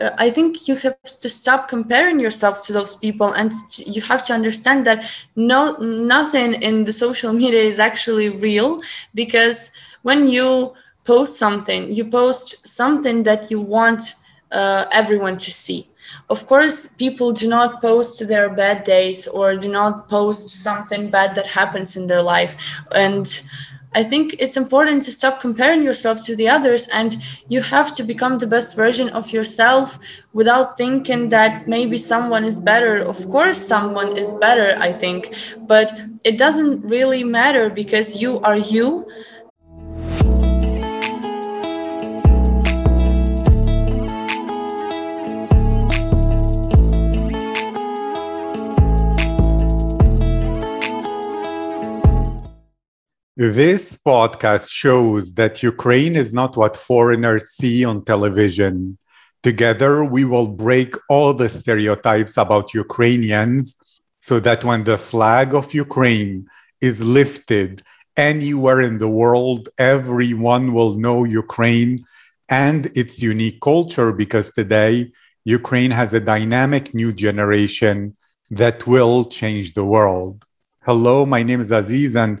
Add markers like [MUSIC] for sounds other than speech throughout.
uh, I think you have to stop comparing yourself to those people, and you have to understand that no nothing in the social media is actually real because when you post something, you post something that you want uh, everyone to see. Of course, people do not post their bad days or do not post something bad that happens in their life, and I think it's important to stop comparing yourself to the others and you have to become the best version of yourself without thinking that maybe someone is better. Of course, someone is better, I think, but it doesn't really matter because you are you This podcast shows that Ukraine is not what foreigners see on television. Together, we will break all the stereotypes about Ukrainians so that when the flag of Ukraine is lifted anywhere in the world, everyone will know Ukraine and its unique culture because today, Ukraine has a dynamic new generation that will change the world. Hello, my name is Aziz, and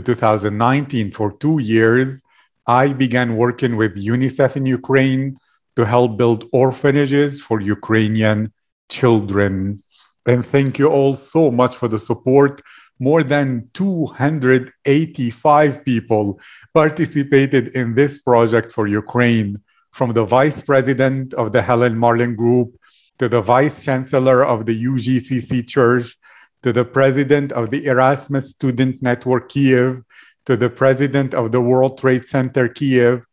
to 2019 for two years, I began working with UNICEF in Ukraine to help build orphanages for Ukrainian children. And thank you all so much for the support. More than 285 people participated in this project for Ukraine, from the vice president of the Helen Marlen Group to the vice chancellor of the UGCC Church to the president of the Erasmus Student Network Kiev, to the president of the World Trade Center Kiev,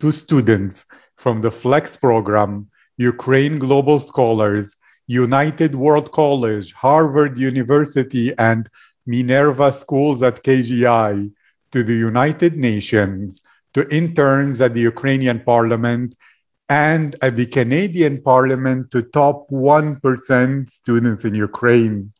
to students from the FLEX program, Ukraine Global Scholars, United World College, Harvard University, and Minerva Schools at KGI, to the United Nations, to interns at the Ukrainian Parliament, and at the Canadian Parliament to top 1% students in Ukraine.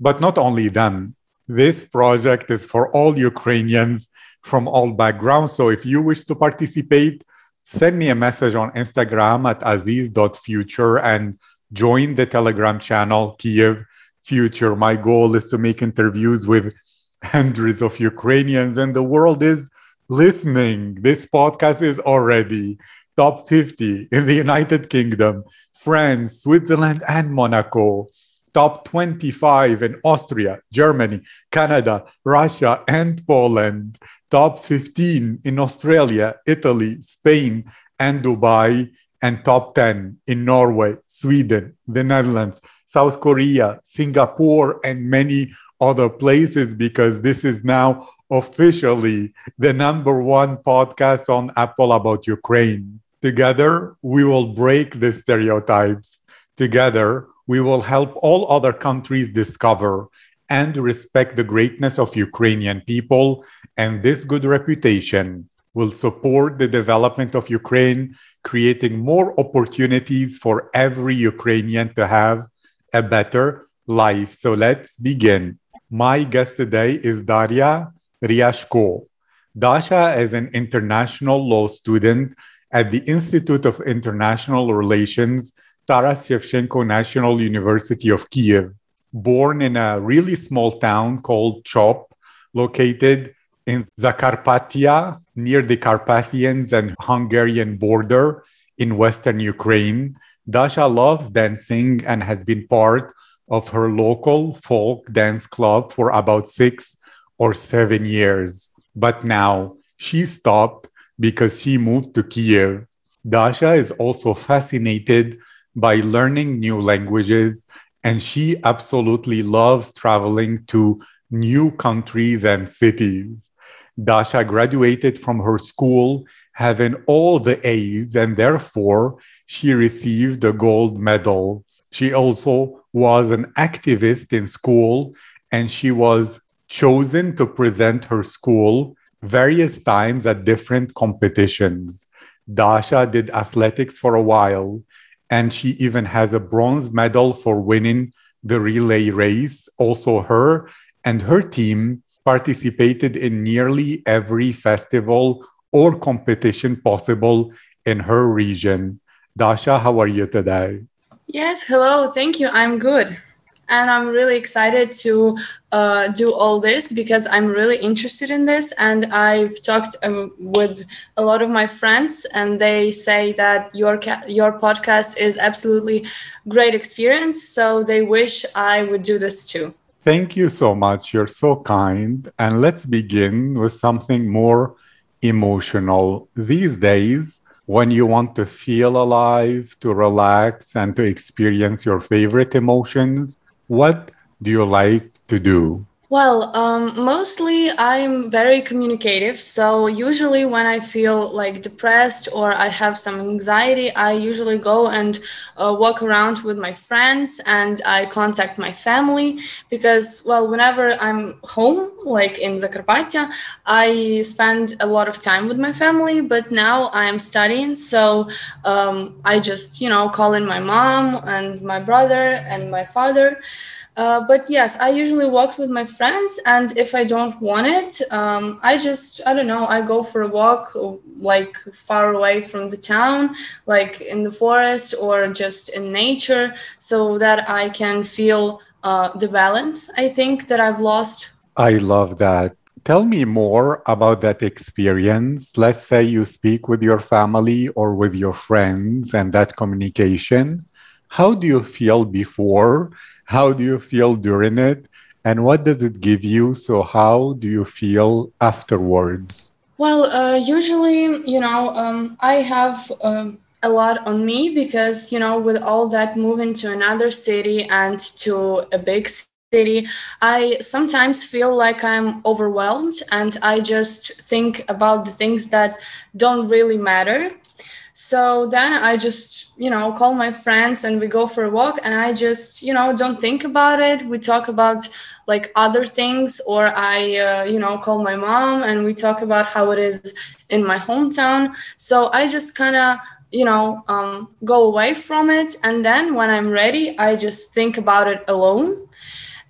But not only them. This project is for all Ukrainians from all backgrounds. So if you wish to participate, send me a message on Instagram at aziz.future and join the Telegram channel Kiev Future. My goal is to make interviews with hundreds of Ukrainians, and the world is listening. This podcast is already top 50 in the United Kingdom, France, Switzerland, and Monaco top 25 in Austria, Germany, Canada, Russia, and Poland, top 15 in Australia, Italy, Spain, and Dubai, and top 10 in Norway, Sweden, the Netherlands, South Korea, Singapore, and many other places because this is now officially the number one podcast on Apple about Ukraine. Together, we will break the stereotypes. Together, we will help all other countries discover and respect the greatness of Ukrainian people, and this good reputation will support the development of Ukraine, creating more opportunities for every Ukrainian to have a better life. So let's begin. My guest today is Daria Ryashko. Dasha is an international law student at the Institute of International Relations Taras Shevchenko National University of Kiev, born in a really small town called Chop, located in Zakarpattia, near the Carpathians and Hungarian border in western Ukraine. Dasha loves dancing and has been part of her local folk dance club for about six or seven years. But now she stopped because she moved to Kiev. Dasha is also fascinated by learning new languages. And she absolutely loves traveling to new countries and cities. Dasha graduated from her school having all the A's, and therefore she received a gold medal She also was an activist in school and she was chosen to present her school various times at different competitions. Dasha did athletics for a while, and she even has a bronze medal for winning the relay race. Also, her and her team participated in nearly every festival or competition possible in her region. Dasha, how are you today? Yes, hello. Thank you. I'm good and I'm really excited to uh, do all this because I'm really interested in this. And I've talked um, with a lot of my friends, and they say that your ca- your podcast is absolutely great experience. So they wish I would do this too. Thank you so much. You're so kind. And let's begin with something more emotional. These days, when you want to feel alive, to relax, and to experience your favorite emotions, what do you like to do? Well, um, mostly I'm very communicative. So, usually, when I feel like depressed or I have some anxiety, I usually go and uh, walk around with my friends and I contact my family because, well, whenever I'm home, like in Zakarpattia, I spend a lot of time with my family. But now I'm studying. So, um, I just, you know, call in my mom and my brother and my father. Uh, but yes, I usually walk with my friends, and if I don't want it, um, I just I don't know. I go for a walk, like far away from the town, like in the forest or just in nature, so that I can feel uh, the balance. I think that I've lost. I love that. Tell me more about that experience. Let's say you speak with your family or with your friends, and that communication. How do you feel before? How do you feel during it? And what does it give you? So, how do you feel afterwards? Well, uh, usually, you know, um, I have um, a lot on me because, you know, with all that moving to another city and to a big city, I sometimes feel like I'm overwhelmed and I just think about the things that don't really matter. So then I just, you know, call my friends and we go for a walk and I just, you know, don't think about it. We talk about like other things or I, uh, you know, call my mom and we talk about how it is in my hometown. So I just kind of, you know, um, go away from it. And then when I'm ready, I just think about it alone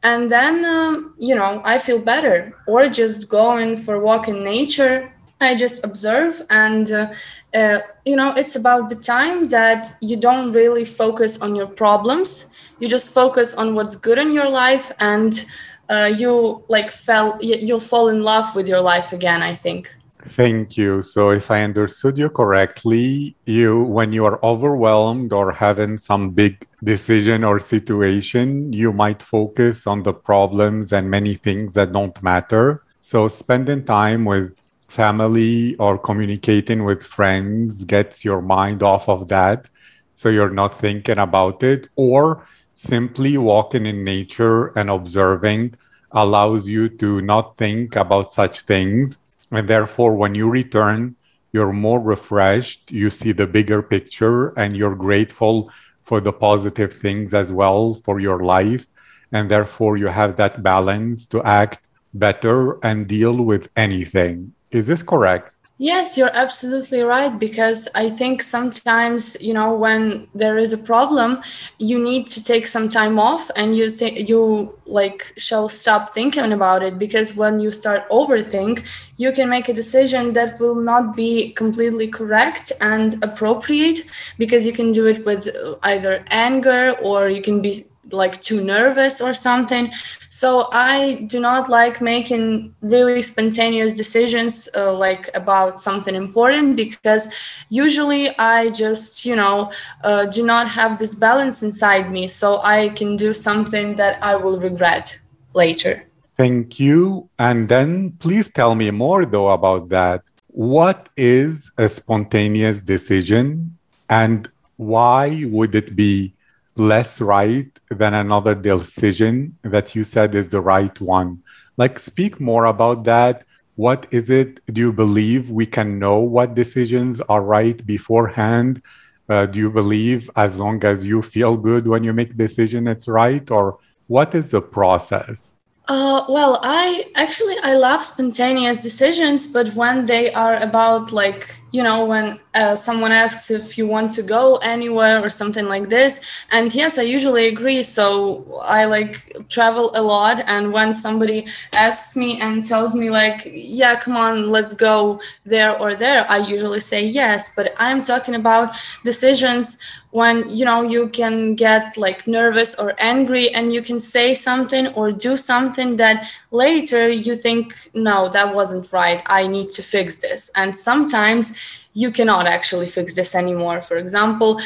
and then um, you know i feel better or just going for a walk in nature i just observe and uh, uh, you know it's about the time that you don't really focus on your problems. You just focus on what's good in your life and uh, you like fell you'll fall in love with your life again i think. Thank you. So if i understood you correctly you when you are overwhelmed or having some big decision or situation you might focus on the problems and many things that don't matter. So spending time with family or communicating with friends gets your mind off of that so you're not thinking about it or simply walking in nature and observing allows you to not think about such things. And therefore when you return you're more refreshed you see the bigger picture and you're grateful for the positive things as well for your life. And therefore you have that balance to act better and deal with anything is this correct? Yes, you're absolutely right. Because I think sometimes, you know, when there is a problem, you need to take some time off and you think you like shall stop thinking about it. Because when you start overthink, you can make a decision that will not be completely correct and appropriate because you can do it with uh, either anger or you can be like too nervous or something. So I do not like making really spontaneous decisions uh, like about something important because usually I just, you know, uh, do not have this balance inside me. So I can do something that I will regret later. Thank you. And then please tell me more though about that. What is a spontaneous decision and why would it be less right than another decision that you said is the right one. Like, speak more about that. What is it? Do you believe we can know what decisions are right beforehand? Uh, do you believe as long as you feel good when you make decision, it's right? Or what is the process? Uh, well, I actually I love spontaneous decisions, but when they are about like you know when uh, someone asks if you want to go anywhere or something like this, and yes, I usually agree. So I like travel a lot, and when somebody asks me and tells me like, yeah, come on, let's go there or there, I usually say yes. But I'm talking about decisions when you know you can get like nervous or angry and you can say something or do something that later you think no that wasn't right i need to fix this and sometimes you cannot actually fix this anymore. For example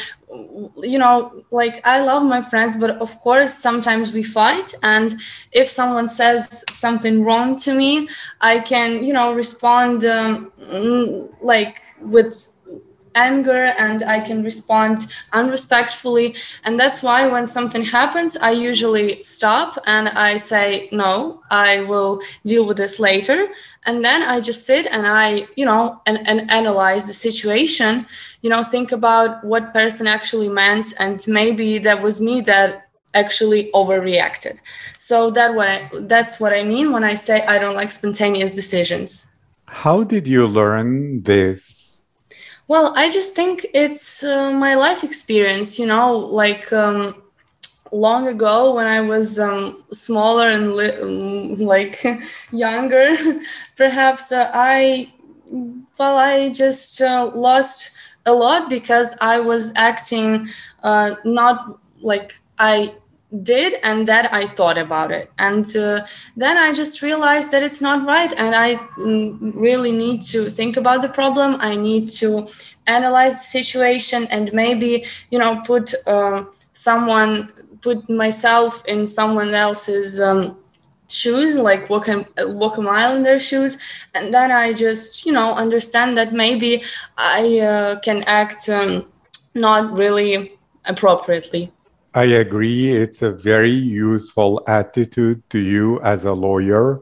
you know like i love my friends but of course sometimes we fight and if someone says something wrong to me i can you know respond um, like with anger and I can respond unrespectfully. And that's why when something happens, I usually stop and I say, no, I will deal with this later. And then I just sit and I, you know, and, and analyze the situation, you know, think about what person actually meant. And maybe that was me that actually overreacted. So that what I, that's what I mean when I say I don't like spontaneous decisions. How did you learn this well, I just think it's uh, my life experience, you know, like um, long ago when I was um, smaller and li- um, like [LAUGHS] younger, [LAUGHS] perhaps uh, I, well, I just uh, lost a lot because I was acting uh, not like I did and that i thought about it. And uh, then i just realized that it's not right and i mm, really need to think about the problem. I need to analyze the situation and maybe you know put uh, someone put myself in someone else's um, shoes like walk a, walk a mile in their shoes. And then i just you know understand that maybe i uh, can act um, not really appropriately I agree. It's a very useful attitude to you as a lawyer.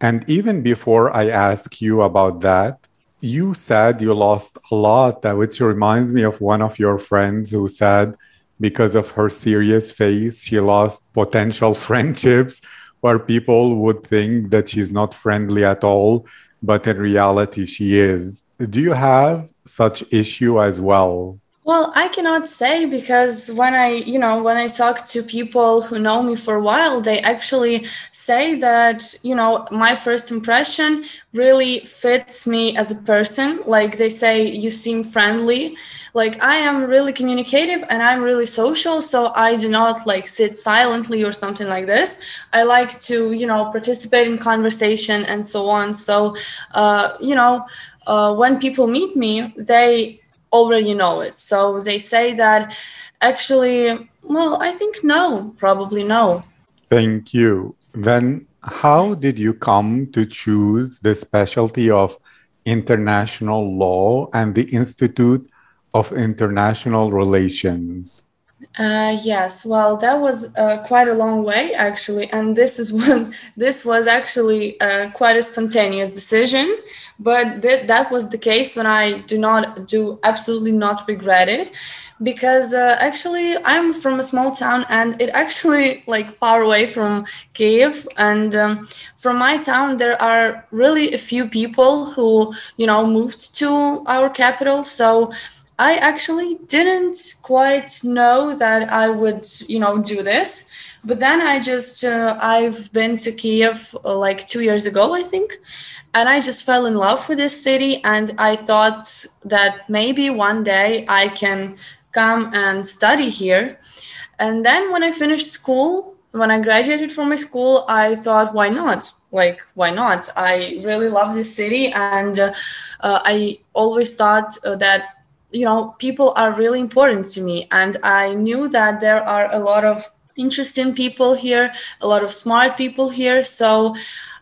And even before I ask you about that, you said you lost a lot, which reminds me of one of your friends who said because of her serious face, she lost potential [LAUGHS] friendships where people would think that she's not friendly at all, but in reality, she is. Do you have such issue as well? Well, I cannot say because when I, you know, when I talk to people who know me for a while, they actually say that, you know, my first impression really fits me as a person. Like they say, you seem friendly. Like I am really communicative and I'm really social. So I do not like sit silently or something like this. I like to, you know, participate in conversation and so on. So, uh, you know, uh, when people meet me, they already know it. So they say that actually, well, I think no, probably no. Thank you. Then, how did you come to choose the specialty of international law and the Institute of International Relations? Uh, yes, well, that was uh, quite a long way actually, and this is [LAUGHS] one. This was actually uh, quite a spontaneous decision, but th- that was the case when I do not do absolutely not regret it, because uh, actually I'm from a small town and it actually [LAUGHS] like far away from Kiev, and um, from my town there are really a few people who you know moved to our capital, so I actually didn't quite know that I would, you know, do this. But then I just, uh, I've been to Kiev uh, like two years ago, I think. And I just fell in love with this city. And I thought that maybe one day I can come and study here. And then when I finished school, when I graduated from my school, I thought, why not? Like, why not? I really love this city. And uh, I always thought uh, that you know people are really important to me. And i knew that there are a lot of interesting people here a lot of smart people here. So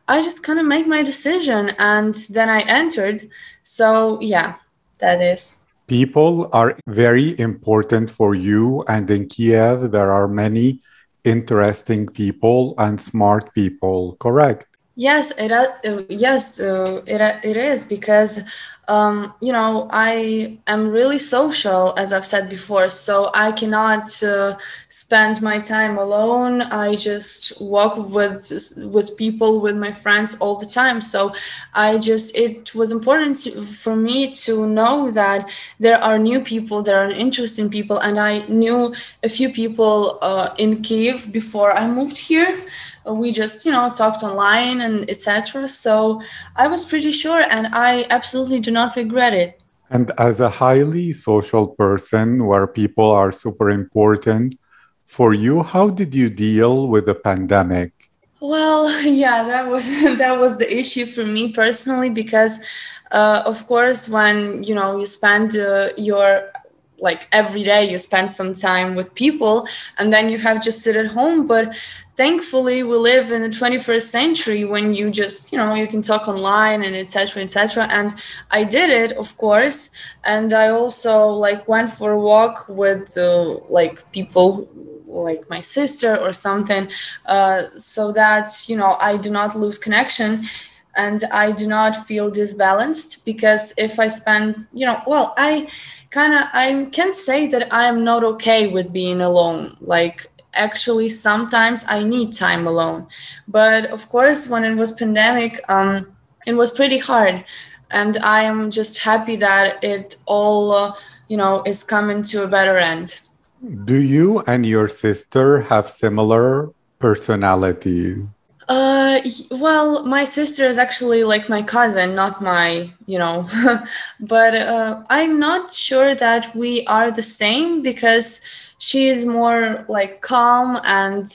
i just kind of make my decision and then i entered. So yeah that is. People are very important for you. And in kiev there are many interesting people and smart people. Correct? Yes, it uh, yes uh, it uh, it is because um, you know, I am really social, as I've said before, so I cannot uh, spend my time alone. I just walk with with people, with my friends all the time. So I just it was important to, for me to know that there are new people, there are interesting people, and I knew a few people uh, in Kiev before I moved here we just you know talked online and etc so i was pretty sure and i absolutely do not regret it. And as a highly social person where people are super important for you how did you deal with the pandemic? Well [LAUGHS] yeah that was [LAUGHS] that was the issue for me personally because uh, of course when you know you spend uh, your like every day you spend some time with people and then you have just sit at home. But thankfully we live in the 21st century when you just you know you can talk online and etc etc and i did it of course. And i also like went for a walk with uh, like people like my sister or something uh, so that you know i do not lose connection and i do not feel disbalanced. Because if i spend you know well i kind of i can't say that i am not okay with being alone. Like actually sometimes i need time alone. But of course when it was pandemic um, it was pretty hard. And i am just happy that it all uh, you know is coming to a better end. Do you and your sister have similar personalities uh well my sister is actually like my cousin not my you know. [LAUGHS] But uh, i'm not sure that we are the same because she is more like calm and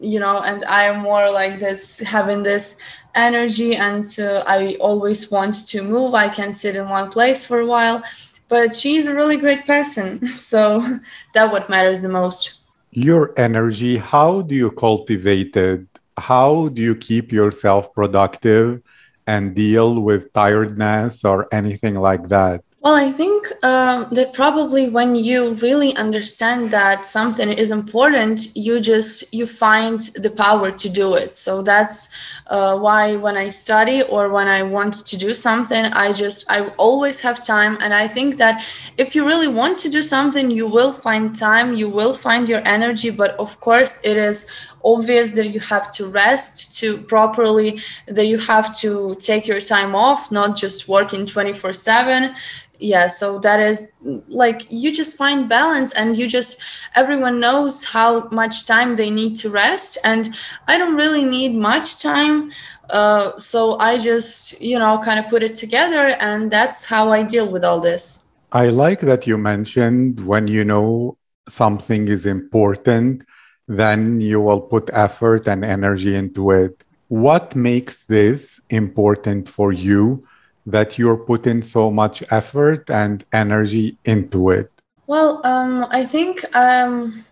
you know and i am more like this having this energy and uh, i always want to move. I can sit in one place for a while. But she's a really great person [LAUGHS] so [LAUGHS] that what matters the most. Your energy how do you cultivate it how do you keep yourself productive and deal with tiredness or anything like that well, I think um, that probably when you really understand that something is important, you just you find the power to do it. So that's uh, why when I study or when I want to do something, I just I always have time. And I think that if you really want to do something, you will find time, you will find your energy. But of course, it is obvious that you have to rest to properly that you have to take your time off not just working 24 7 yeah so that is like you just find balance and you just everyone knows how much time they need to rest and i don't really need much time uh, so i just you know kind of put it together and that's how i deal with all this. I like that you mentioned when you know something is important then you will put effort and energy into it what makes this important for you that you're putting so much effort and energy into it? Well, um, I think um,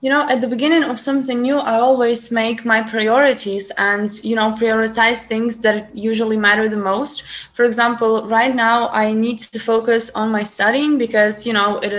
you know at the beginning of something new i always make my priorities and you know prioritize things that usually matter the most. For example right now i need to focus on my studying because you know it,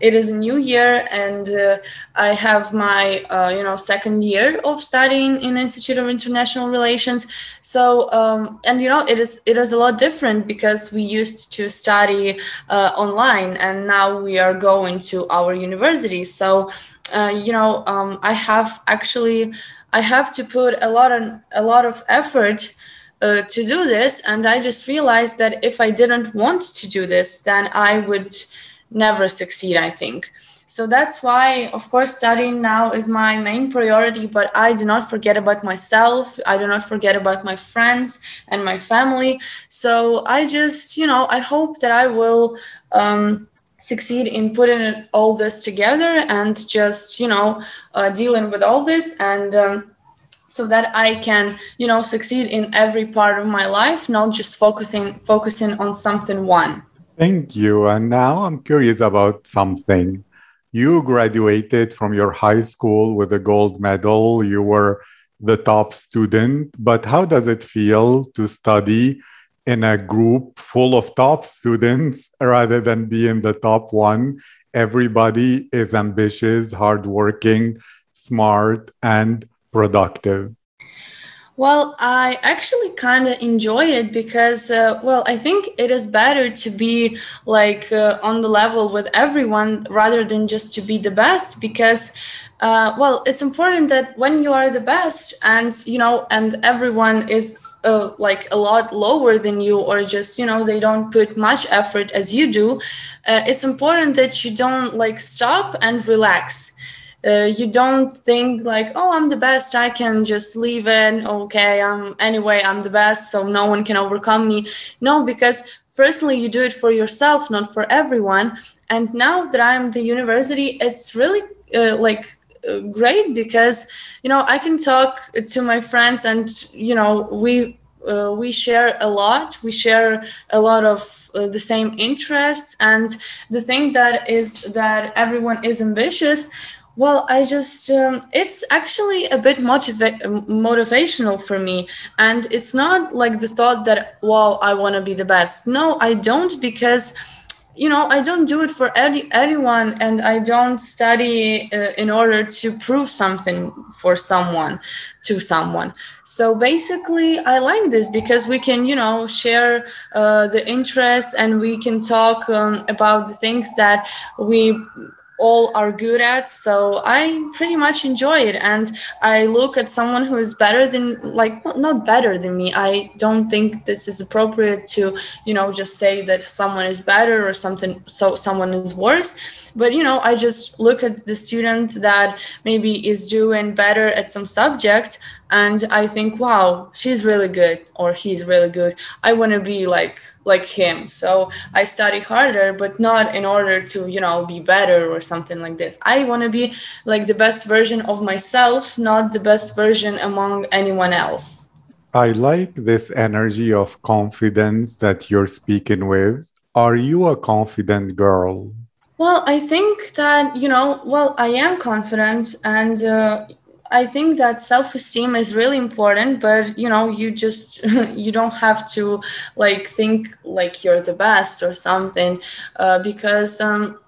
it is a new year and uh, i have my uh, you know second year of studying in institute of international relations. So um, and you know it is it is a lot different because we used to study uh, online and now we are going to our university. So uh, you know um, i have actually i have to put a lot of a lot of effort uh, to do this and i just realized that if i didn't want to do this then i would never succeed i think. So that's why of course studying now is my main priority but i do not forget about myself i do not forget about my friends and my family. So i just you know i hope that i will um, succeed in putting all this together and just you know uh, dealing with all this and um, so that i can you know succeed in every part of my life not just focusing focusing on something one. Thank you. And now i'm curious about something. You graduated from your high school with a gold medal. You were the top student but how does it feel to study in a group full of top students [LAUGHS] rather than being the top one. Everybody is ambitious, hardworking, smart, and productive. Well, I actually kind of enjoy it because, uh, well, I think it is better to be like uh, on the level with everyone rather than just to be the best because, uh, well, it's important that when you are the best and, you know, and everyone is uh, like a lot lower than you or just you know they don't put much effort as you do uh, it's important that you don't like stop and relax. Uh, you don't think like oh i'm the best i can just leave it okay i'm anyway i'm the best so no one can overcome me. No because firstly you do it for yourself not for everyone. And now that i'm the university it's really uh, like great because you know i can talk to my friends and you know we uh, we share a lot we share a lot of uh, the same interests and the thing that is that everyone is ambitious well, I just, um, it's actually a bit motiva- motivational for me. And it's not like the thought that, wow, I want to be the best. No, I don't because, you know, I don't do it for any, anyone and I don't study uh, in order to prove something for someone, to someone. So basically, I like this because we can, you know, share uh, the interests and we can talk um, about the things that we all are good at so i pretty much enjoy it. And i look at someone who is better than like not better than me. I don't think this is appropriate to you know just say that someone is better or something so someone is worse. But you know i just look at the student that maybe is doing better at some subject and i think wow she's really good or he's really good. I want to be like like him. So i study harder but not in order to you know be better or something like this. I want to be like the best version of myself not the best version among anyone else. I like this energy of confidence that you're speaking with. Are you a confident girl? Well, I think that, you know, well, I am confident and uh, I think that self-esteem is really important, but you know, you just [LAUGHS] you don't have to like think like you're the best or something, uh, because um,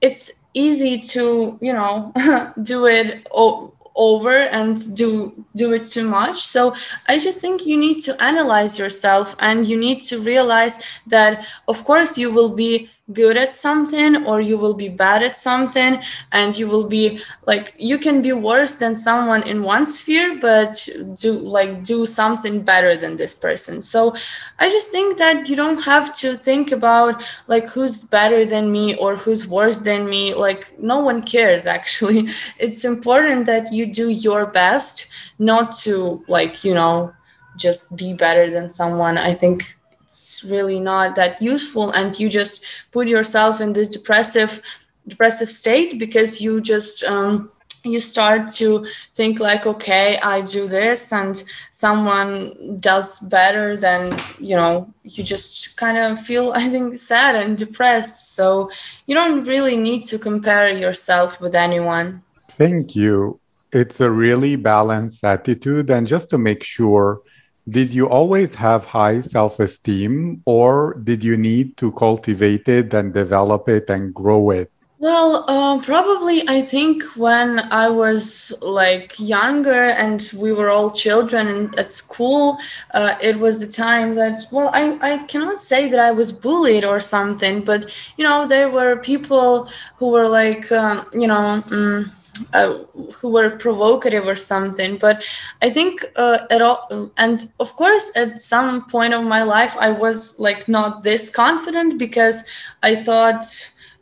it's easy to you know [LAUGHS] do it o- over and do do it too much. So I just think you need to analyze yourself and you need to realize that of course you will be good at something or you will be bad at something and you will be like you can be worse than someone in one sphere but do like do something better than this person. So i just think that you don't have to think about like who's better than me or who's worse than me. Like no one cares actually. [LAUGHS] It's important that you do your best not to like you know just be better than someone. I think it's really not that useful and you just put yourself in this depressive depressive state because you just um, you start to think like okay i do this and someone does better than you know you just kind of feel [LAUGHS] i think sad and depressed. So you don't really need to compare yourself with anyone. Thank you. It's a really balanced attitude and just to make sure did you always have high self esteem or did you need to cultivate it and develop it and grow it? Well, uh, probably I think when I was like younger and we were all children at school, uh, it was the time that, well, I, I cannot say that I was bullied or something, but you know, there were people who were like, um, you know, um, uh, who were provocative or something but i think uh, at all and of course at some point of my life i was like not this confident because i thought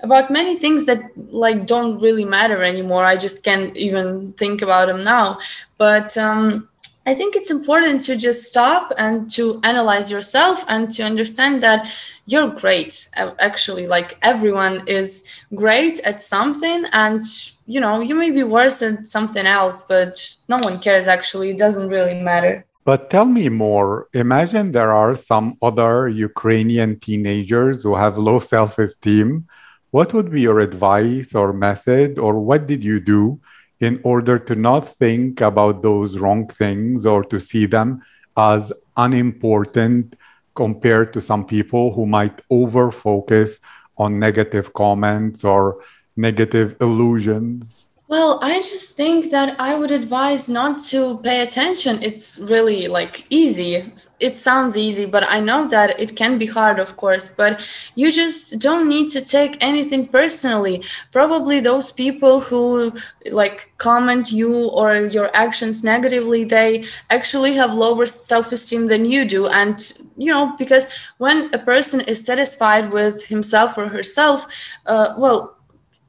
about many things that like don't really matter anymore i just can't even think about them now but um I think it's important to just stop and to analyze yourself and to understand that you're great. Actually, like everyone is great at something, and you know, you may be worse than something else, but no one cares actually. It doesn't really matter. But tell me more. Imagine there are some other Ukrainian teenagers who have low self esteem. What would be your advice or method, or what did you do in order to not think about those wrong things or to see them as unimportant compared to some people who might over focus on negative comments or negative illusions? Well, I just think that I would advise not to pay attention. It's really like easy. It sounds easy, but I know that it can be hard, of course. But you just don't need to take anything personally. Probably those people who like comment you or your actions negatively, they actually have lower self esteem than you do. And, you know, because when a person is satisfied with himself or herself, uh, well,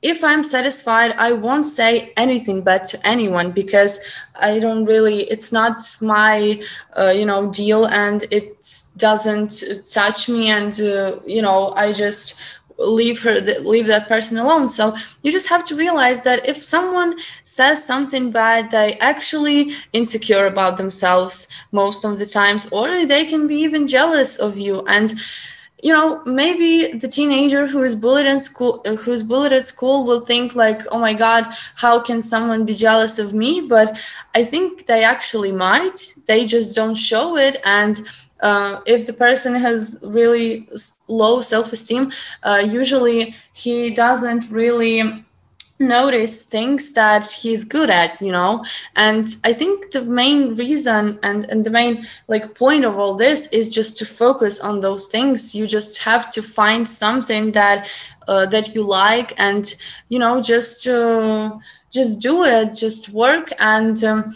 if I'm satisfied, I won't say anything bad to anyone because I don't really, it's not my, uh, you know, deal and it doesn't touch me. And, uh, you know, I just leave her, leave that person alone. So you just have to realize that if someone says something bad, they actually insecure about themselves most of the times, or they can be even jealous of you. And, you know maybe the teenager who is bullied in school uh, who's bullied at school will think like oh my god how can someone be jealous of me? But i think they actually might. They just don't show it. And uh, if the person has really low self-esteem uh, usually he doesn't really notice things that he's good at you know? And i think the main reason and and the main like point of all this is just to focus on those things. You just have to find something that uh, that you like and you know just uh, just do it just work. And um,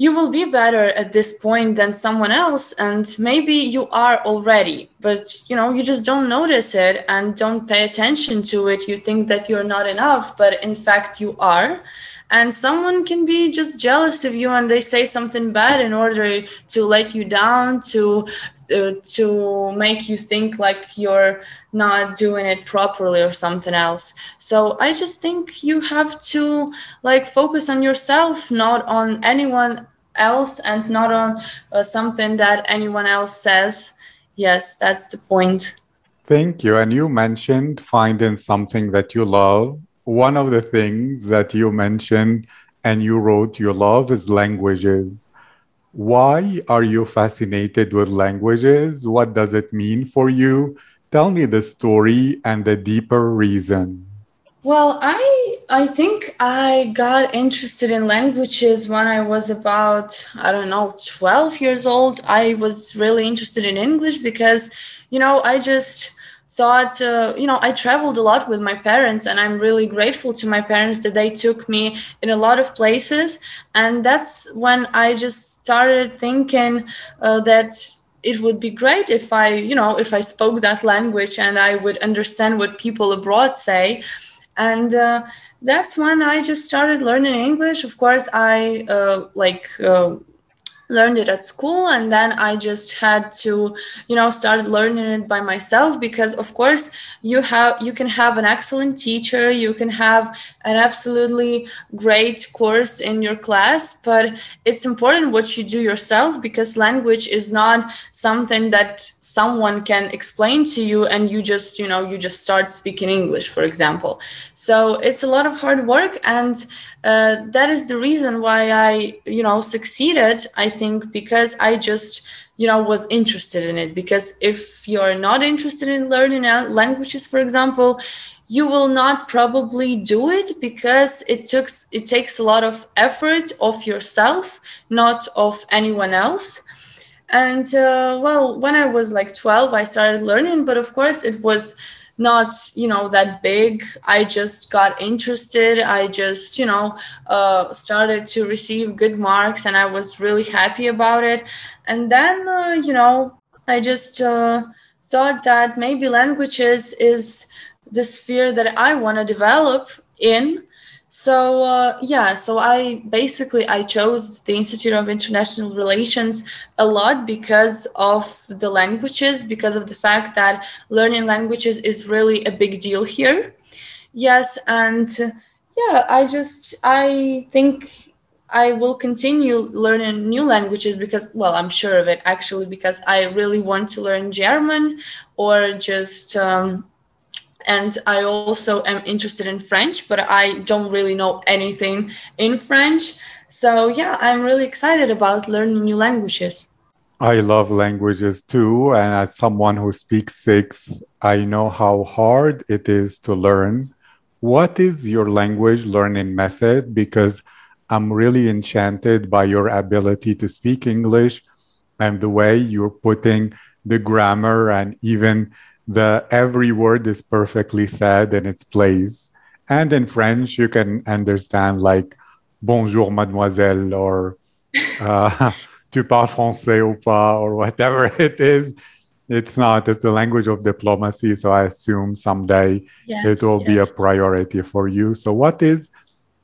you will be better at this point than someone else and maybe you are already but you know you just don't notice it and don't pay attention to it. You think that you're not enough but in fact you are and someone can be just jealous of you and they say something bad in order to let you down to uh, to make you think like you're not doing it properly or something else. So i just think you have to like focus on yourself not on anyone else and not on uh, something that anyone else says. Yes that's the point. Thank you. And you mentioned finding something that you love one of the things that you mentioned and you wrote you love is languages. Why are you fascinated with languages? What does it mean for you? Tell me the story and the deeper reason. Well, I I think I got interested in languages when I was about I don't know 12 years old. I was really interested in English because you know, I just thought uh, you know i traveled a lot with my parents and i'm really grateful to my parents that they took me in a lot of places. And that's when i just started thinking uh, that it would be great if i you know if i spoke that language and i would understand what people abroad say. And uh, that's when i just started learning english. Of course i uh, like uh, learned it at school and then i just had to you know start learning it by myself because of course you have you can have an excellent teacher you can have an absolutely great course in your class but it's important what you do yourself because language is not something that someone can explain to you and you just you know you just start speaking english for example so it's a lot of hard work and uh, that is the reason why I, you know, succeeded. I think because I just, you know, was interested in it. Because if you're not interested in learning languages, for example, you will not probably do it because it took it takes a lot of effort of yourself, not of anyone else. And uh, well, when I was like 12, I started learning, but of course, it was not you know that big. I just got interested. I just you know uh, started to receive good marks and i was really happy about it. And then uh, you know i just uh, thought that maybe languages is the sphere that i want to develop in so uh, yeah so i basically i chose the institute of international relations a lot because of the languages because of the fact that learning languages is really a big deal here. Yes and yeah i just i think i will continue learning new languages because well i'm sure of it actually because i really want to learn german or just um, and I also am interested in French, but I don't really know anything in French. So, yeah, I'm really excited about learning new languages. I love languages too. And as someone who speaks six, I know how hard it is to learn. what is your language learning method? Because I'm really enchanted by your ability to speak English and the way you're putting the grammar and even the every word is perfectly said in its place. And in French, you can understand like bonjour, mademoiselle, or [LAUGHS] uh, tu parles français ou pas, or whatever [LAUGHS] it is. It's not, it's the language of diplomacy. So I assume someday yes, it will yes. be a priority for you. So, what is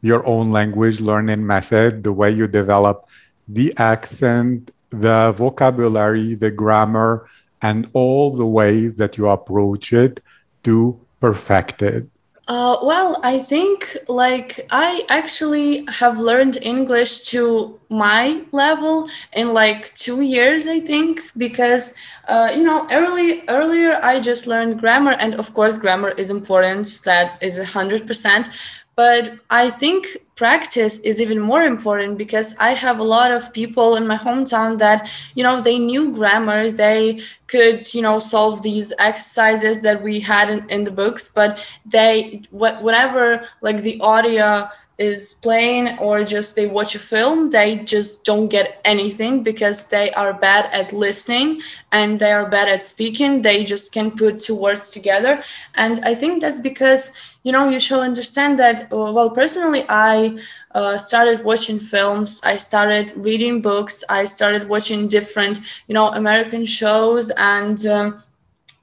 your own language learning method, the way you develop the accent, the vocabulary, the grammar, and all the ways that you approach it to perfect it? Uh, well, I think like I actually have learned English to my level in like two years, I think, because uh, you know early earlier I just learned grammar, and of course grammar is important. That is a hundred percent. But I think practice is even more important because I have a lot of people in my hometown that, you know, they knew grammar, they could, you know, solve these exercises that we had in, in the books, but they, whenever like the audio is playing or just they watch a film they just don't get anything because they are bad at listening and they are bad at speaking. They just can put two words together. And i think that's because you know you shall understand that uh, well personally i uh, started watching films i started reading books i started watching different you know american shows and um,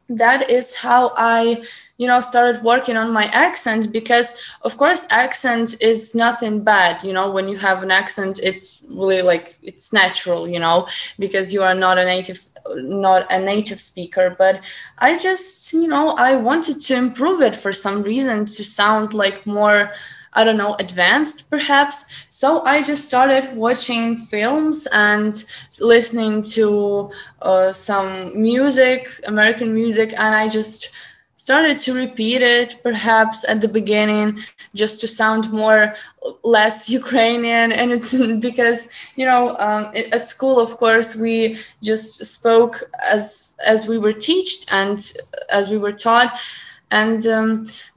that is how i you know started working on my accent because of course accent is nothing bad you know when you have an accent it's really like it's natural you know because you are not a native not a native speaker but i just you know i wanted to improve it for some reason to sound like more I don't know, advanced perhaps. So I just started watching films and listening to uh, some music, American music, and I just started to repeat it perhaps at the beginning just to sound more less [LAUGHS] ukrainian. And it's [LAUGHS] because you know um, at school of course we just spoke as as we were taught and as we were taught. And um,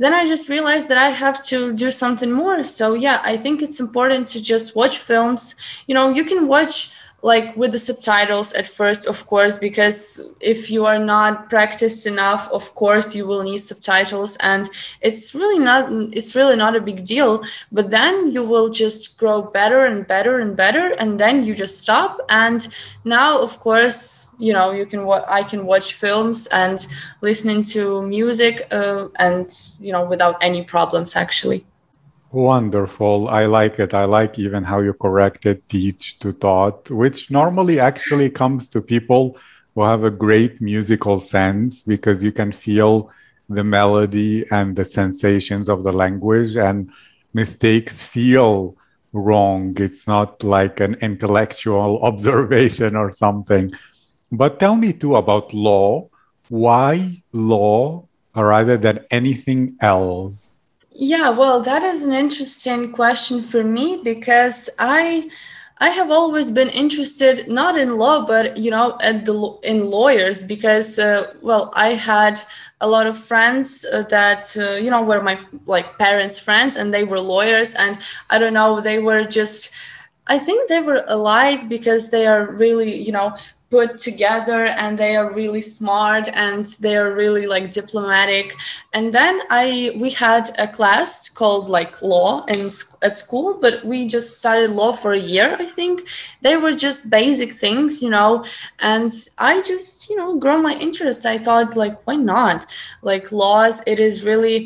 then i just realized that i have to do something more. So yeah i think it's important to just watch films. You know you can watch like with the subtitles at first of course because if you are not practiced enough of course you will need subtitles and it's really not it's really not a big deal. But then you will just grow better and better and better and then you just stop. And now of course you know you can wa- i can watch films and listening to music uh, and you know without any problems actually Wonderful. I like it. I like even how you corrected teach to taught, which normally actually comes to people who have a great musical sense because you can feel the melody and the sensations of the language and mistakes feel wrong. It's not like an intellectual [LAUGHS] observation or something. But tell me too about law. Why law rather than anything else? Yeah, well, that is an interesting question for me because I I have always been interested not in law but you know at the in lawyers because uh, well I had a lot of friends uh, that uh, you know were my like parents friends and they were lawyers and I don't know they were just I think they were alike because they are really, you know, put together and they are really smart and they are really like diplomatic. And then i we had a class called like law in at school but we just studied law for a year i think. They were just basic things you know and i just you know grow my interest. I thought like why not? Like laws it is really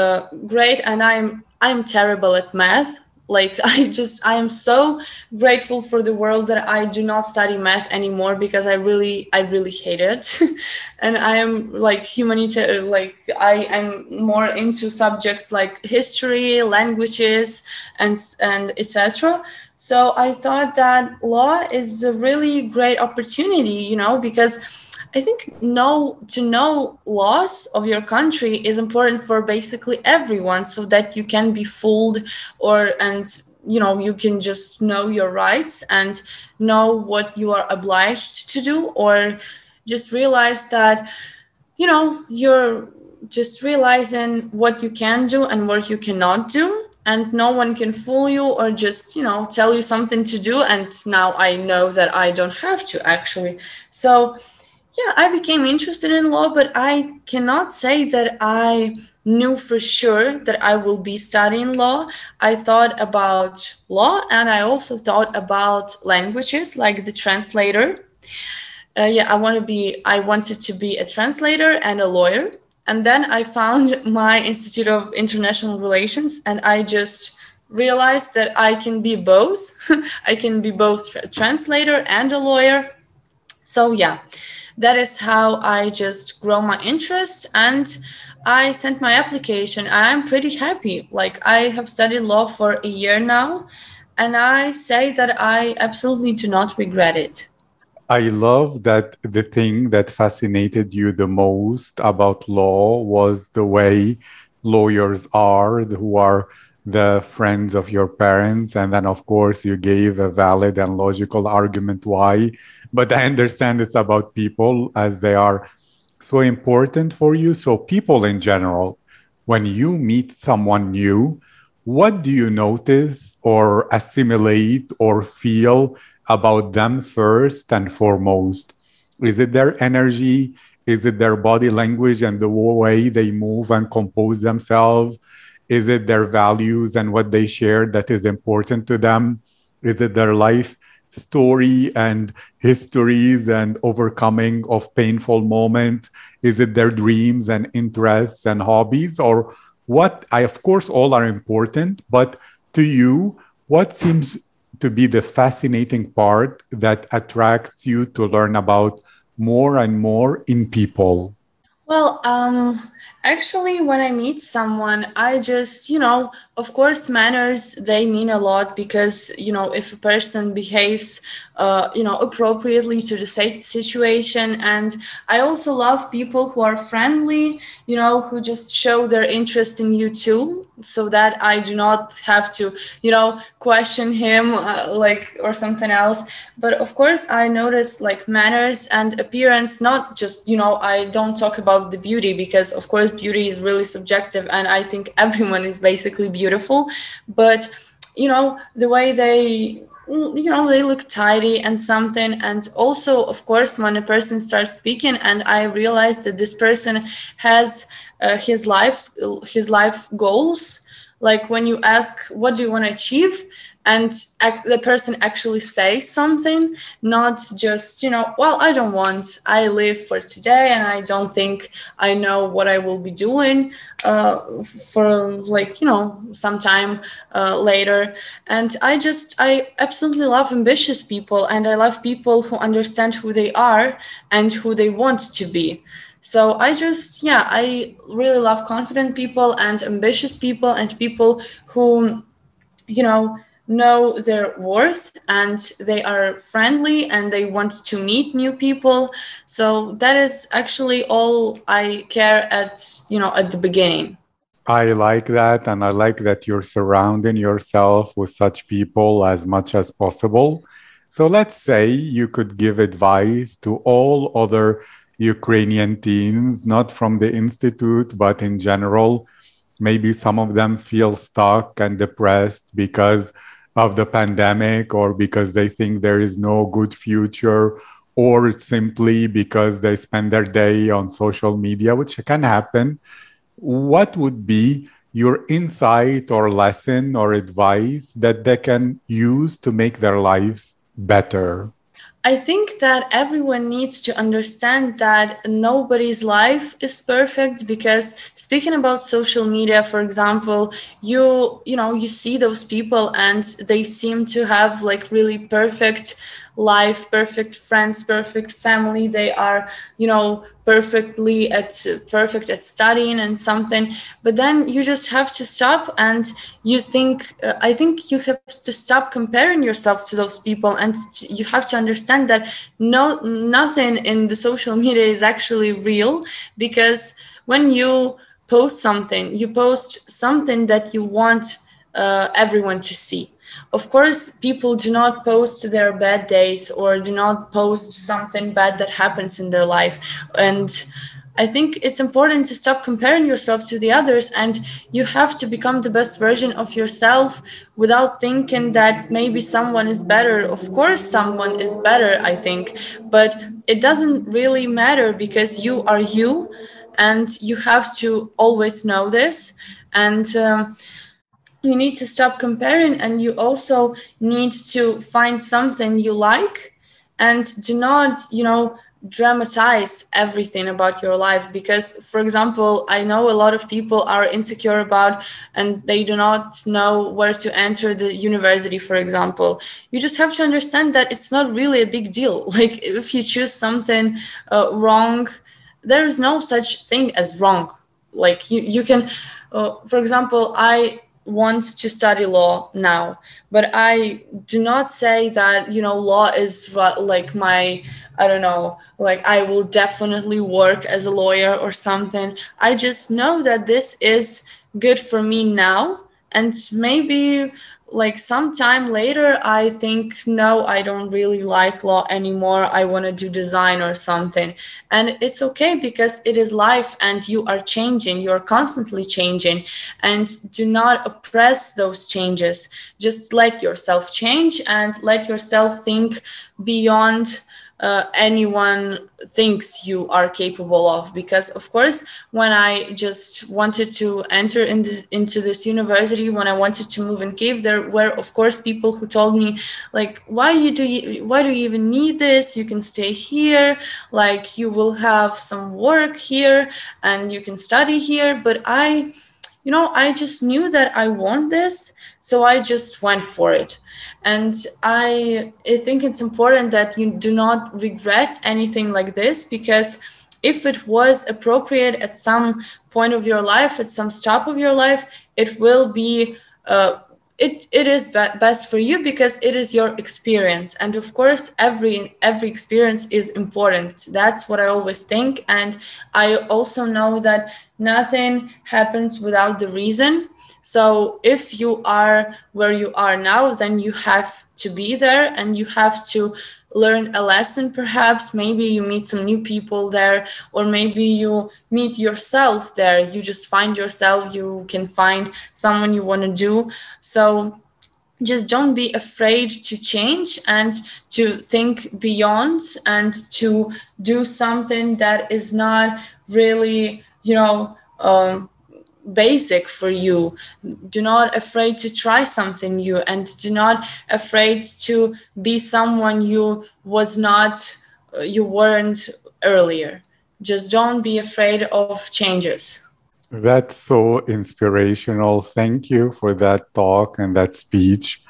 uh, great and i'm i'm terrible at math like [LAUGHS] i just i am so grateful for the world that i do not study math anymore because i really i really hate it. [LAUGHS] And i am like humanitarian like i am more into subjects like history languages and and etc so i thought that law is a really great opportunity you know because I think know to know laws of your country is important for basically everyone so that you can be fooled or and you know you can just know your rights and know what you are obliged to do or just realize that you know you're just realizing what you can do and what you cannot do and no one can fool you or just you know tell you something to do and now i know that i don't have to actually. So yeah i became interested in law but i cannot say that i knew for sure that i will be studying law i thought about law and i also thought about languages like the translator uh, yeah i want to be i wanted to be a translator and a lawyer and then I found [LAUGHS] my Institute of International Relations, and I just realized that I can be both. [LAUGHS] I can be both a translator and a lawyer. So, yeah, that is how I just grow my interest. And I sent my application. I'm pretty happy. Like, I have studied law for a year now, and I say that I absolutely do not regret it. I love that the thing that fascinated you the most about law was the way lawyers are, who are the friends of your parents. And then, of course, you gave a valid and logical argument why. But I understand it's about people as they are so important for you. So, people in general, when you meet someone new, what do you notice or assimilate or feel about them first and foremost? Is it their energy? Is it their body language and the way they move and compose themselves? Is it their values and what they share that is important to them? Is it their life story and histories and overcoming of painful moments? Is it their dreams and interests and hobbies? Or what? I, of course, all are important, but to you, what seems to be the fascinating part that attracts you to learn about more and more in people? Well, um, actually, when I meet someone, I just, you know, of course, manners they mean a lot because, you know, if a person behaves uh, you know appropriately to the situation. And i also love people who are friendly you know who just show their interest in you too so that i do not have to you know question him uh, like or something else. But of course i notice like manners and appearance not just you know i don't talk about the beauty because of course beauty is really subjective and i think everyone is basically beautiful. But you know the way they you know they look tidy and something and also of course when a person starts speaking and i realize that this person has uh, his life his life goals like when you ask what do you want to achieve and the person actually says something not just you know well i don't want i live for today and i don't think i know what i will be doing uh, for like you know sometime uh, later. And i just i absolutely love ambitious people and i love people who understand who they are and who they want to be. So i just yeah i really love confident people and ambitious people and people who you know know their worth and they are friendly and they want to meet new people. So that is actually all i care at you know at the beginning. I like that and i like that you're surrounding yourself with such people as much as possible. So let's say you could give advice to all other ukrainian teens not from the institute but in general. Maybe some of them feel stuck and depressed because of the pandemic or because they think there is no good future or simply because they spend their day on social media, which can happen, what would be your insight or lesson or advice that they can use to make their lives better? I think that everyone needs to understand that nobody's life is perfect because speaking about social media for example you you know you see those people and they seem to have like really perfect life perfect friends perfect family. They are you know perfectly at perfect at studying and something. But then you just have to stop and you think uh, i think you have to stop comparing yourself to those people and you have to understand that no nothing in the social media is actually real because when you post something you post something that you want uh, everyone to see of course people do not post their bad days or do not post something bad that happens in their life and I think it's important to stop comparing yourself to the others and you have to become the best version of yourself without thinking that maybe someone is better. Of course, someone is better, I think, but it doesn't really matter because you are you and you have to always know this. And um, you need to stop comparing and you also need to find something you like and do not, you know, dramatize everything about your life. Because for example i know a lot of people are insecure about and they do not know where to enter the university for example. You just have to understand that it's not really a big deal. [LAUGHS] Like if you choose something uh, wrong there is no such thing as wrong. Like you, you can uh, for example i want to study law now but i do not say that you know law is like my I don't know, like I will definitely work as a lawyer or something. I just know that this is good for me now. And maybe like sometime later, I think, no, I don't really like law anymore. I want to do design or something. And it's okay because it is life and you are changing. You're constantly changing. And do not oppress those changes. Just let yourself change and let yourself think beyond uh, anyone thinks you are capable of because of course when i just wanted to enter in the, into this university when i wanted to move in Kyiv there were of course people who told me like why you do you why do you even need this? You can stay here like you will have some work here and you can study here. But i you know i just knew that i want this so i just went for it and I, I think it's important that you do not regret anything like this because if it was appropriate at some point of your life, at some stop of your life, it will be. Uh, it, it is be- best for you because it is your experience. And of course every every experience is important. That's what i always think. And i also know that nothing happens without the reason so if you are where you are now, then you have to be there and you have to learn a lesson perhaps. Maybe you meet some new people there or maybe you meet yourself there. You just find yourself. You can find someone you want to do. So just don't be afraid to change and to think beyond and to do something that is not really you know um, basic for you. Do not afraid to try something new and do not afraid to be someone you was not uh, you weren't earlier. Just don't be afraid of changes. That's so inspirational. Thank you for that talk and that speech.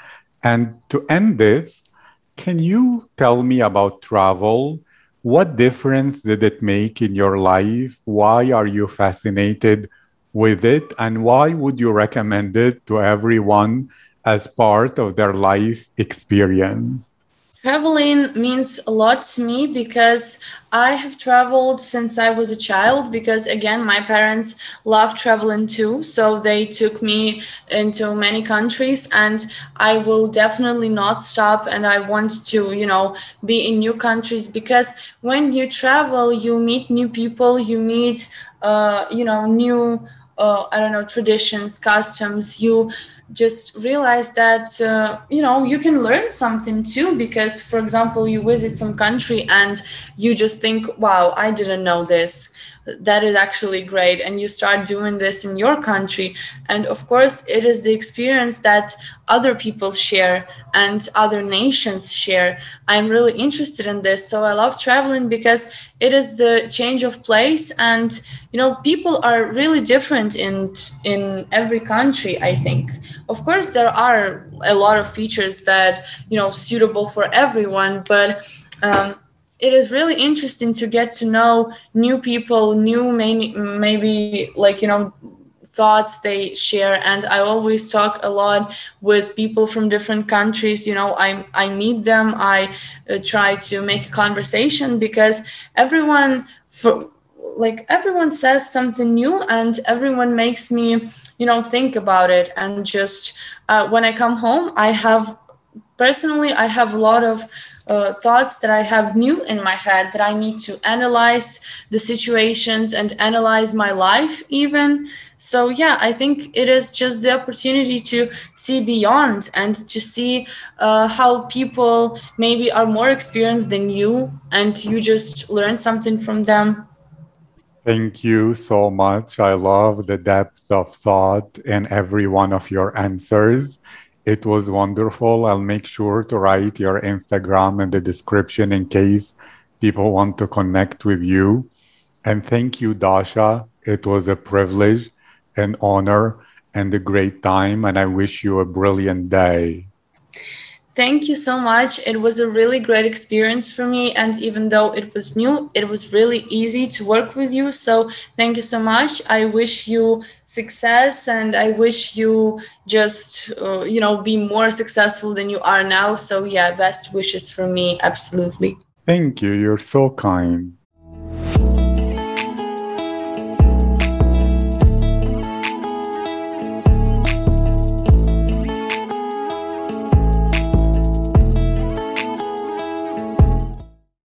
And to end this can you tell me about travel? What difference did it make in your life? Why are you fascinated with it and why would you recommend it to everyone as part of their life experience? Traveling means a lot to me because I have traveled since I was a child. Because again, my parents love traveling too. So they took me into many countries, and I will definitely not stop. And I want to, you know, be in new countries because when you travel, you meet new people, you meet, uh, you know, new uh, I don't know, traditions, customs, you just realize that uh, you know you can learn something too because for example you visit some country and you just think wow i didn't know this that is actually great and you start doing this in your country. And of course it is the experience that other people share and other nations share. I'm really interested in this so i love traveling because it is the change of place and you know people are really different in in every country i think. Of course there are a lot of features that you know suitable for everyone but um, it is really interesting to get to know new people new may- maybe like you know thoughts they share. And i always talk a lot with people from different countries. You know i i meet them. I uh, try to make a conversation because everyone for like everyone says something new and everyone makes me you know think about it. And just uh, when i come home i have personally, I have a lot of uh, thoughts that I have new in my head that I need to analyze the situations and analyze my life, even. So, yeah, I think it is just the opportunity to see beyond and to see uh, how people maybe are more experienced than you and you just learn something from them. Thank you so much. I love the depth of thought in every one of your answers. It was wonderful. I'll make sure to write your Instagram in the description in case people want to connect with you. And thank you, Dasha. It was a privilege, an honor, and a great time. And I wish you a brilliant day. Thank you so much. It was a really great experience for me. And even though it was new, it was really easy to work with you. So thank you so much. I wish you success and I wish you just, uh, you know, be more successful than you are now. So, yeah, best wishes for me. Absolutely. Thank you. You're so kind.